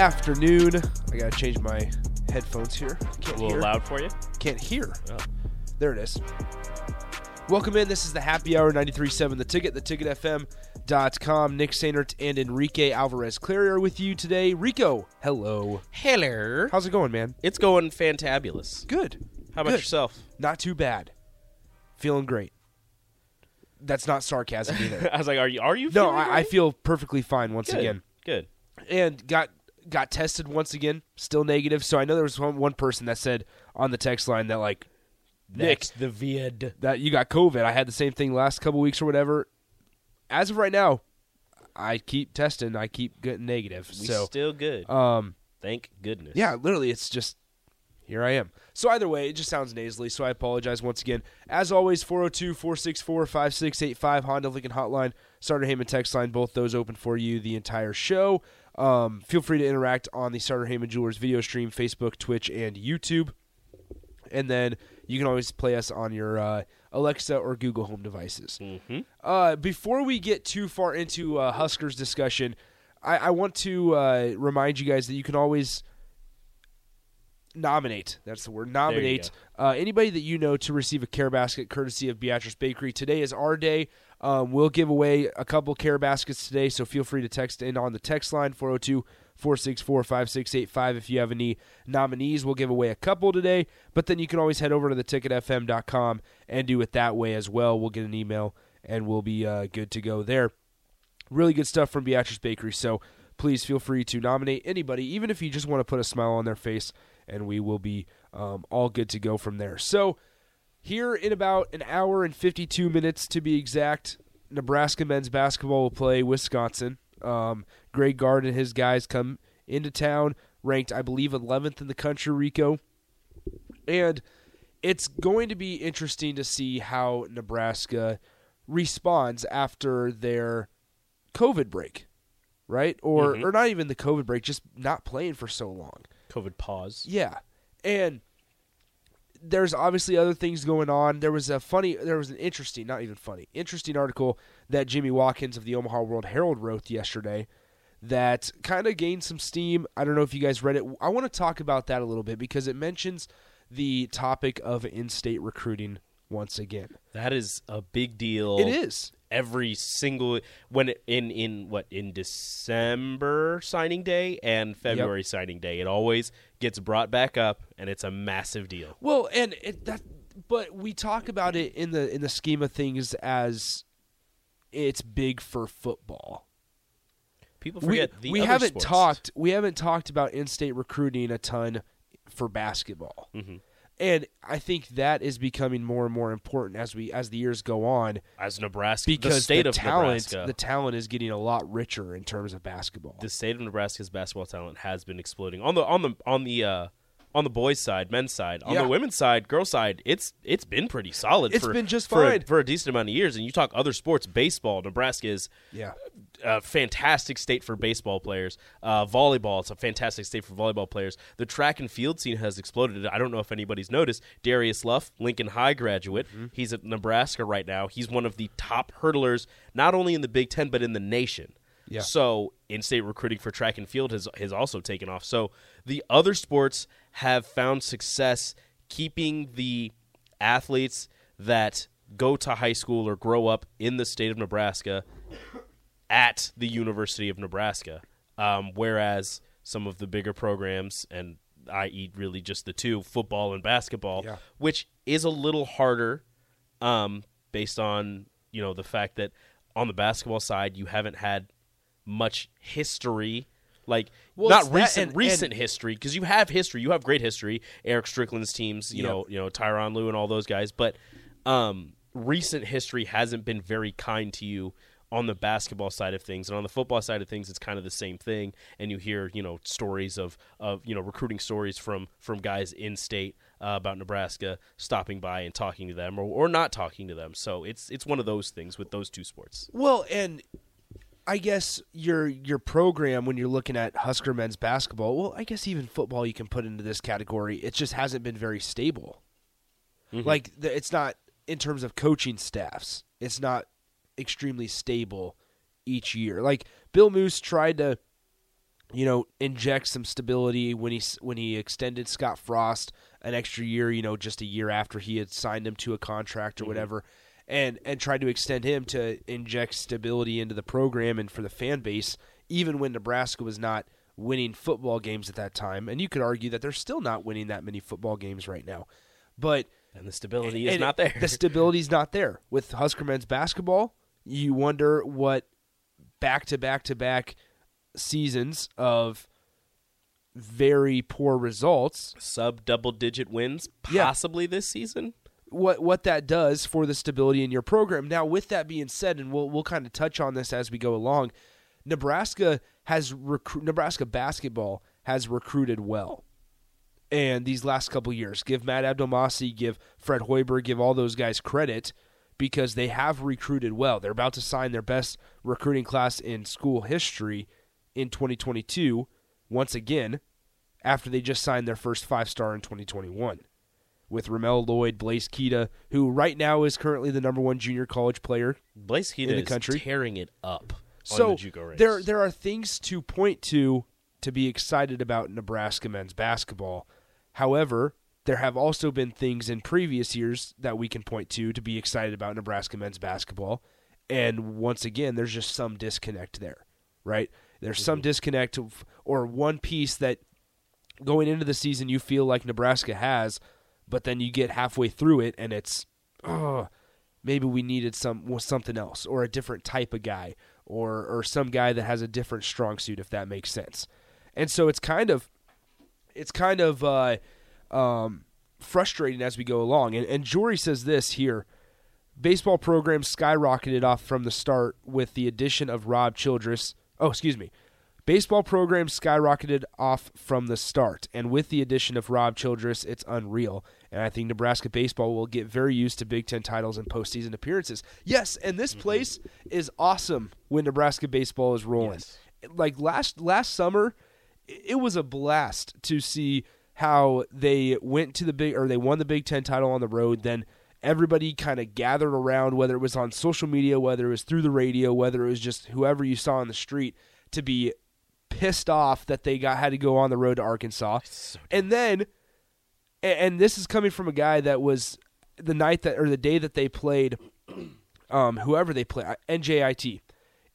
afternoon. I gotta change my headphones here. Can't A little hear. loud for you? Can't hear. Oh. There it is. Welcome in. This is the Happy Hour 93.7 The Ticket, the theticketfm.com. Nick Sainert and Enrique Alvarez Clary are with you today. Rico, hello. Hello. How's it going, man? It's going fantabulous. Good. How about Good. yourself? Not too bad. Feeling great. That's not sarcasm either. I was like, are you? Are you? no, feeling I, I great? feel perfectly fine once Good. again. Good. and got got tested once again, still negative. So I know there was one, one person that said on the text line that like Nick the vid. that you got COVID. I had the same thing last couple weeks or whatever. As of right now, I keep testing. I keep getting negative. We so still good. um Thank goodness. yeah, literally, it's just here I am. So either way, it just sounds nasally. So I apologize once again. As always, 402-464-5685 Honda Lincoln Hotline, Sartor Hamann text line. Both those open for you the entire show. Um, feel free to interact on the Sartor Hamann Jewelers video stream, Facebook, Twitch, and YouTube. And then you can always play us on your uh, Alexa or Google Home devices. Mm-hmm. Uh, before we get too far into uh, Huskers discussion, I, I want to uh, remind you guys that you can always nominate. That's the word. Nominate uh, anybody that you know to receive a care basket courtesy of Beatrice Bakery. Today is our day. Um, we'll give away a couple care baskets today, so feel free to text in on the text line 402 464 5685 if you have any nominees. We'll give away a couple today, but then you can always head over to theticketfm.com and do it that way as well. We'll get an email and we'll be uh, good to go there really good stuff from Beatrice Bakery. So please feel free to nominate anybody, even if you just want to put a smile on their face, and we will be um, all good to go from there. So here in about an hour and 52 minutes to be exact, Nebraska men's basketball will play Wisconsin. Um, Greg Gard and his guys come into town, ranked, I believe, 11th in the country, Rico. And it's going to be interesting to see how Nebraska responds after their COVID break, right? Or Mhm. or not even the COVID break, just not playing for so long. COVID pause. Yeah. And there's obviously other things going on. There was a funny there was an interesting, not even funny, interesting article that Jimmy Watkins of the Omaha World Herald wrote yesterday that kind of gained some steam. I don't know if you guys read it. I want to talk about that a little bit because it mentions the topic of in-state recruiting once again. That is a big deal. It is. every single when it, in in what in December signing day and February signing day. It always gets brought back up, and it's a massive deal. Well, and it, that, but we talk about it in the in the scheme of things as it's big for football. People We, forget the we other haven't sports. talked we haven't talked about in-state recruiting a ton for basketball, Mhm. And I think that is becoming more and more important as we as the years go on as Nebraska because the state the of talent Nebraska. the talent is getting a lot richer in terms of basketball. the state of Nebraska's basketball talent has been exploding on the on the on the uh, on the boys' side, men's side, on Yeah. the women's side, girls' side. It's it's been pretty solid. It's for, been just for a, fine. for a decent amount of years. And you talk other sports, baseball. Nebraska is yeah, a fantastic state for baseball players. Uh, volleyball, it's a fantastic state for volleyball players. The track and field scene has exploded. I don't know if anybody's noticed. Darius Luff, Lincoln High graduate, Mm-hmm. he's at Nebraska right now. He's one of the top hurdlers, not only in the Big Ten but in the nation. Yeah. So in-state recruiting for track and field has has also taken off. So the other sports have found success keeping the athletes that go to high school or grow up in the state of Nebraska at the University of Nebraska. Um, whereas some of the bigger programs, and i.e., really just the two, football and basketball, Yeah. which is a little harder um, based on you know the fact that on the basketball side you haven't had much history Like Well, not recent and- recent and- history because you have history, you have great history. Eric Strickland's teams, you know, you know Tyronn Lue and all those guys, but um, recent history hasn't been very kind to you on the basketball side of things and on the football side of things it's kind of the same thing and you hear you know stories of of you know recruiting stories from from guys in state uh, about Nebraska stopping by and talking to them or, or not talking to them so it's it's one of those things with those two sports Well, and I guess your your program when you're looking at Husker men's basketball, well, I guess even football you can put into this category. It just hasn't been very stable. Mm-hmm. Like the, it's not in terms of coaching staffs. It's not extremely stable each year. Like Bill Moos tried to you know, inject some stability when he when he extended Scott Frost an extra year, you know, just a year after he had signed him to a contract or mm-hmm. whatever, and and tried to extend him to inject stability into the program and for the fan base, even when Nebraska was not winning football games at that time. And you could argue that they're still not winning that many football games right now, but and the stability is and not there The stability's not there with Husker men's basketball. You wonder what back to back to back seasons of very poor results sub double digit wins Yeah. possibly this season what what that does for the stability in your program. Now, with that being said, and we'll we'll kind of touch on this as we go along. Nebraska has recru- Nebraska basketball has recruited well, and these last couple years, give Matt Abdelmassih, give Fred Hoiberg, give all those guys credit because they have recruited well. They're about to sign their best recruiting class in school history in 2022 once again after they just signed their first five star in 2021 with Ramel Lloyd, Blaise Keita, who right now is currently the number one junior college player. Blaise Keita In the is country. tearing it up So the there there are things to point to to be excited about Nebraska men's basketball. However, there have also been things in previous years that we can point to to be excited about Nebraska men's basketball. And once again, there's just some disconnect there, right? There's Mm-hmm. some disconnect of, or one piece that going into the season you feel like Nebraska has, but then you get halfway through it and it's, oh, maybe we needed some well, something else or a different type of guy or or some guy that has a different strong suit if that makes sense. And so it's kind of it's kind of uh, um, frustrating as we go along. And, and Jory says this here: baseball program skyrocketed off from the start with the addition of Rob Childress. Oh, excuse me. Baseball program skyrocketed off from the start, and with the addition of Rob Childress, it's unreal. And I think Nebraska baseball will get very used to Big Ten titles and postseason appearances. Yes, and this mm-hmm. place is awesome when Nebraska baseball is rolling. Like last last summer, it was a blast to see how they went to the big or they won the Big Ten title on the road. Then everybody kind of gathered around, whether it was on social media, whether it was through the radio, whether it was just whoever you saw on the street, to be pissed off that they got had to go on the road to Arkansas. and then, and this is coming from a guy that was the night that or the day that they played, um, whoever they play NJIT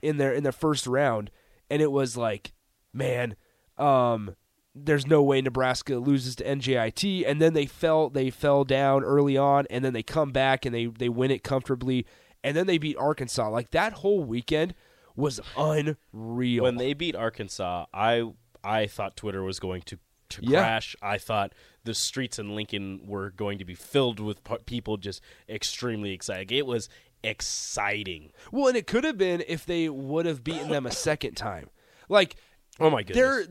in their in their first round, and it was like, man, um, there's no way Nebraska loses to NJIT, and then they fell they fell down early on, and then they come back and they they win it comfortably, and then they beat Arkansas. Like that whole weekend was unreal. when they beat Arkansas, I I thought Twitter was going to to Yeah. crash. I thought the streets in Lincoln were going to be filled with people just extremely excited. It was exciting. well, and it could have been if they would have beaten them a second time. Like Oh my goodness.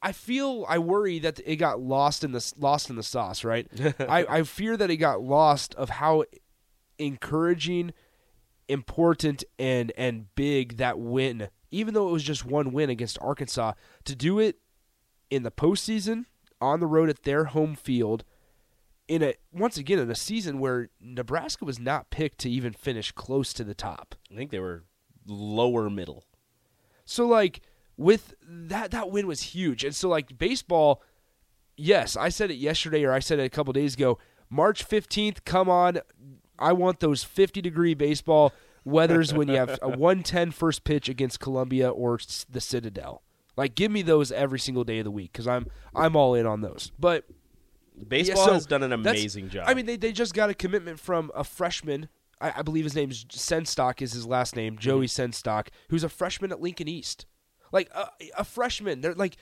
I feel I worry that it got lost in the lost in the sauce, right? I, I fear that it got lost of how encouraging, important, and and big that win, even though it was just one win against Arkansas, to do it in the postseason on the road at their home field. In a once again in a season where Nebraska was not picked to even finish close to the top. I think they were lower middle. So like with that that win was huge. And so like baseball, yes, I said it yesterday or I said it a couple days ago. March 15th, come on. I want those 50 degree baseball weathers when you have a 110 first pitch against Columbia or the Citadel. Like give me those every single day of the week cuz I'm I'm all in on those. But Baseball yeah, so has done an amazing job. I mean, they, they just got a commitment from a freshman. I, I believe his name's Senstock is his last name, Joey Mm-hmm. Senstock, who's a freshman at Lincoln East. Like a, a freshman, they're like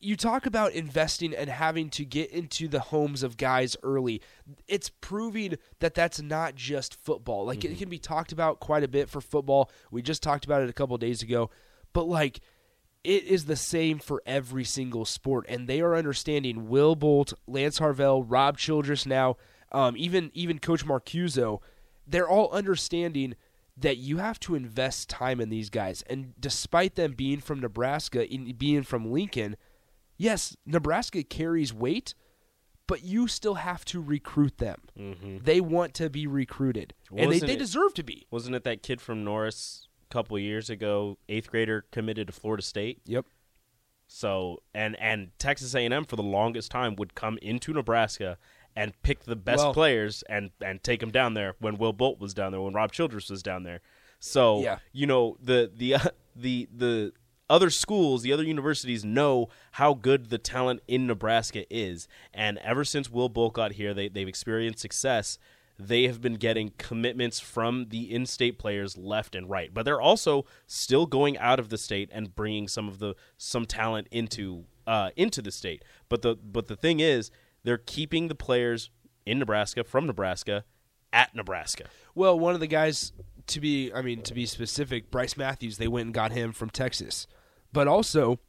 you talk about investing and having to get into the homes of guys early. It's proving that that's not just football. Like Mm-hmm. it can be talked about quite a bit for football. We just talked about it a couple days ago, but like it is the same for every single sport, and they are understanding. Will Bolt, Lance Harvell, Rob Childress, now um, even even Coach Marcuso, they're all understanding that you have to invest time in these guys. And despite them being from Nebraska, in, being from Lincoln, yes, Nebraska carries weight, but you still have to recruit them. They want to be recruited, and they, they it- deserve to be. Wasn't it that kid from Norris a couple years ago, eighth grader, committed to Florida State? Yep. So and and Texas A&M for the longest time would come into Nebraska and pick the best Well- players and and take them down there when Will Bolt was down there when Rob Childress was down there. So Yeah. you know the the uh, the the other schools, the other universities know how good the talent in Nebraska is, and ever since Will Bolt got here, they they've experienced success. They have been getting commitments from the in-state players left and right, but they're also still going out of the state and bringing some of the some talent into uh, into the state. But the but the thing is, they're keeping the players in Nebraska from Nebraska at Nebraska. Well, one of the guys to be, I mean, to be specific, Bryce Matthews, they went and got him from Texas. But also,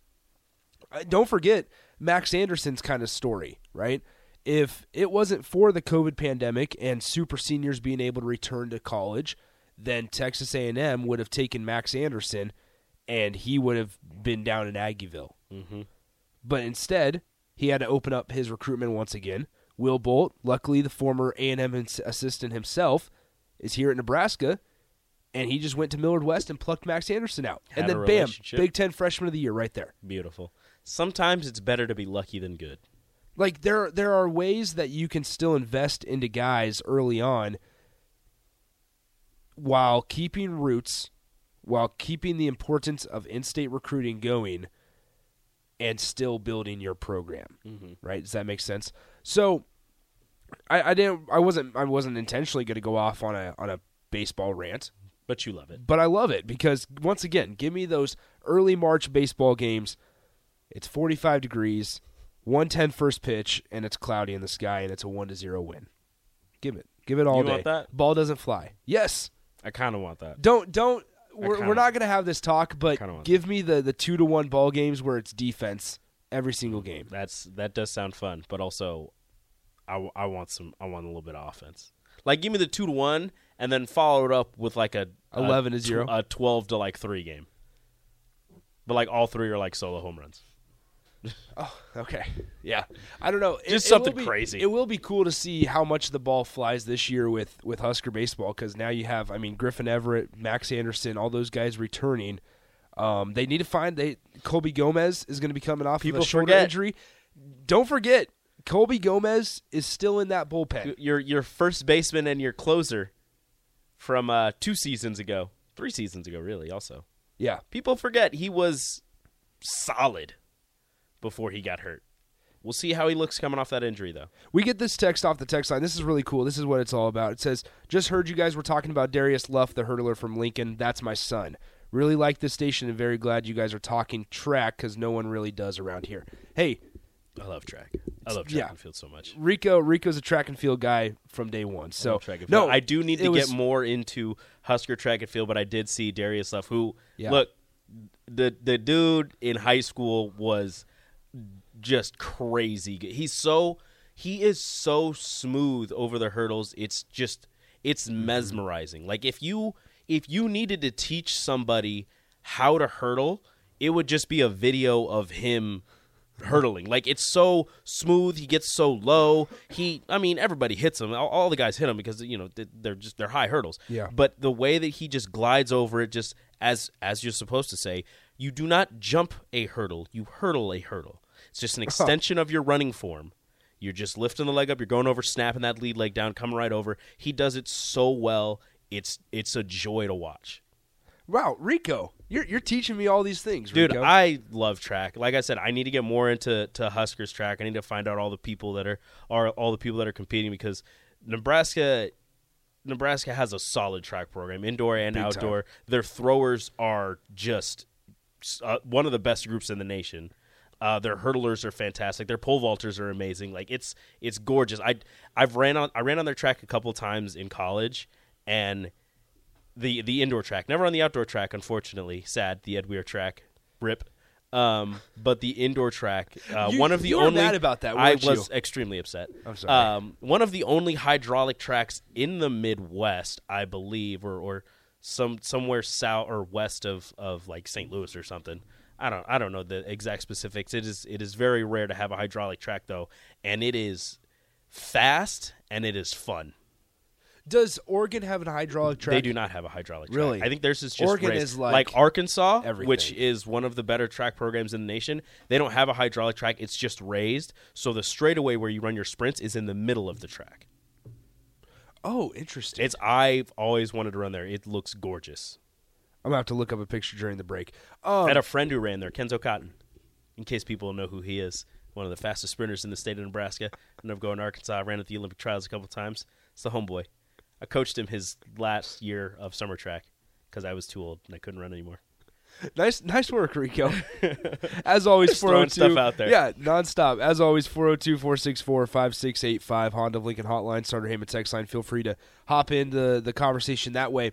uh, don't forget Max Anderson's kind of story, right? If it wasn't for the COVID pandemic and super seniors being able to return to college, then Texas A&M would have taken Max Anderson, and he would have been down in Aggieville. Mm-hmm. But instead, he had to open up his recruitment once again. Will Bolt, luckily the former A&M assistant himself, is here at Nebraska, and he just went to Millard West and plucked Max Anderson out, Had and then bam. Big Ten Freshman of the Year right there. Beautiful. Sometimes it's better to be lucky than good. Like there, there are ways that you can still invest into guys early on, while keeping roots, while keeping the importance of in-state recruiting going, and still building your program. Mm-hmm. Right? Does that make sense? So, I, I didn't, I wasn't, I wasn't intentionally going to go off on a on a baseball rant. But you love it. but I love it because once again, give me those early March baseball games. It's 45 degrees, 110 first pitch, and it's cloudy in the sky, and it's a one to zero win. Give it, give it all You day. want that? Ball doesn't fly. Yes. I kind of want that. Don't don't. We're, kinda- we're not going to have this talk, but give me the the two to one ball games where it's defense every single game. That's that does sound fun, but also, I, I want some. I want a little bit of offense. Like give me the two to one, and then follow it up with like a a 11 to zero. a twelve to like three game. But like all three are like solo home runs. Oh, okay. Yeah. I don't know. It- Just it something be- crazy. It will be cool to see how much the ball flies this year with with Husker baseball because now you have, I mean, Griffin Everett, Max Anderson, all those guys returning. Um, they need to find they Colby Gomez is going to be coming off People of a shoulder forget. injury. Don't forget, Colby Gomez is still in that bullpen. Your your first baseman and your closer from uh, two seasons ago, three seasons ago, really. Also, Yeah. people forget he was solid before he got hurt. We'll see how he looks coming off that injury, though. We get this text off the text line. This is really cool. This is what it's all about. It says, "Just heard you guys were talking about Darius Luff, the hurdler from Lincoln. That's my son. Really like this station and very glad you guys are talking track because no one really does around here. Hey, I love track. I love track Yeah. and field so much. Rico, Rico's a track and field guy from day one. I So love and no. I do need to was- get more into Husker track and field, but I did see Darius Luff, who Yeah. look the the dude in high school was just crazy. He's so he is so smooth over the hurdles. It's just it's Mm-hmm. mesmerizing. Like if you if you needed to teach somebody how to hurdle, it would just be a video of him hurdling. Like it's so smooth. He gets so low. He, I mean, everybody hits him. All, all the guys hit him because you know they- they're just they're high hurdles. Yeah. But the way that he just glides over it, just as as you're supposed to say, you do not jump a hurdle. You hurdle a hurdle. It's just an extension of your running form. You're just lifting the leg up. You're going over, snapping that lead leg down, coming right over. He does it so well. It's it's a joy to watch. wow, Rico, you're you're teaching me all these things, Dude, Rico. I love track. Like I said, I need to get more into to Huskers track. I need to find out all the people that are are all the people that are competing because Nebraska Nebraska has a solid track program, indoor and Big time. outdoor. Their throwers are just uh, one of the best groups in the nation. Uh, their hurdlers are fantastic. Their pole vaulters are amazing. Like it's it's gorgeous. I I've ran on I ran on their track a couple times in college, and the the indoor track. Never on the outdoor track, unfortunately. Sad the Ed Weir track. Rip. Um, but the indoor track, uh, You- one of the you only mad about that, I weren't was you? extremely upset. I'm sorry. Um, one of the only hydraulic tracks in the Midwest, I believe, or or some somewhere south or west of of like St. Louis or something. I don't I don't know the exact specifics. It is it is very rare to have a hydraulic track though, and it is fast and it is fun. Does Oregon have an hydraulic track? They do not have a hydraulic track. Really? I think theirs is just Oregon raised. is like Arkansas, which is one of the better track programs in the nation. They don't have a hydraulic track; it's just raised. So the straightaway where you run your sprints is in the middle of the track. Oh, interesting. It's I've always wanted to run there. It looks gorgeous. I'm gonna have to look up a picture during the break. I Um, had a friend who ran there, Kenzo Cotton. In case people know who he is, one of the fastest sprinters in the state of Nebraska. Ended up going to Arkansas. Ran at the Olympic trials a couple times. It's the homeboy. I coached him his last year of summer track because I was too old and I couldn't run anymore. nice, nice work, Rico. As always, Just throwing 402 stuff oh out there. Yeah, nonstop. As always, 402-464-5685 Honda of Lincoln Hotline, Sartor Hamann text line. Feel free to hop into the conversation that way.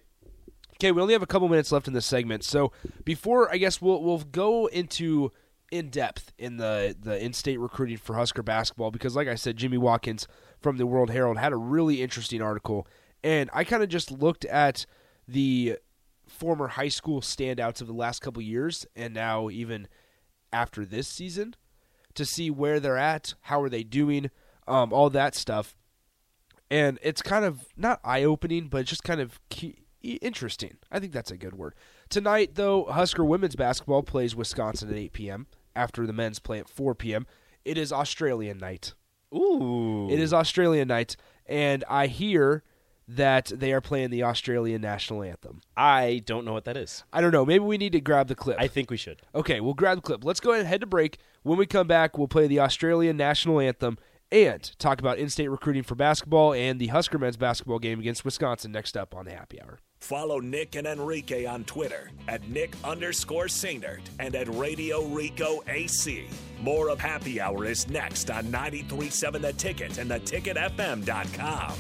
Okay, we only have a couple minutes left in this segment, so before I guess we'll we'll go into in depth in the the in-state recruiting for Husker basketball because, like I said, Jimmy Watkins from the World Herald had a really interesting article, and I kind of just looked at the former high school standouts of the last couple years, and now even after this season, to see where they're at, how are they doing, um, all that stuff and it's kind of not eye-opening, but it's just kind of key, interesting. I think that's a good word. Tonight, though, Husker women's basketball plays Wisconsin at 8 p.m. After the men's play at 4 p.m. It is Australian night. Ooh, It is Australian night, and I hear that they are playing the Australian national anthem. I don't know what that is. I don't know. Maybe we need to grab the clip. I think we should. Okay, we'll grab the clip. Let's go ahead and head to break. When we come back, we'll play the Australian national anthem and talk about in-state recruiting for basketball and the Husker men's basketball game against Wisconsin next up on the Happy Hour. Follow Nick and Enrique on Twitter at Nick underscore Sainert and at Radio Rico AC. More of Happy Hour is next on 93.7 The Ticket and theticketfm.com.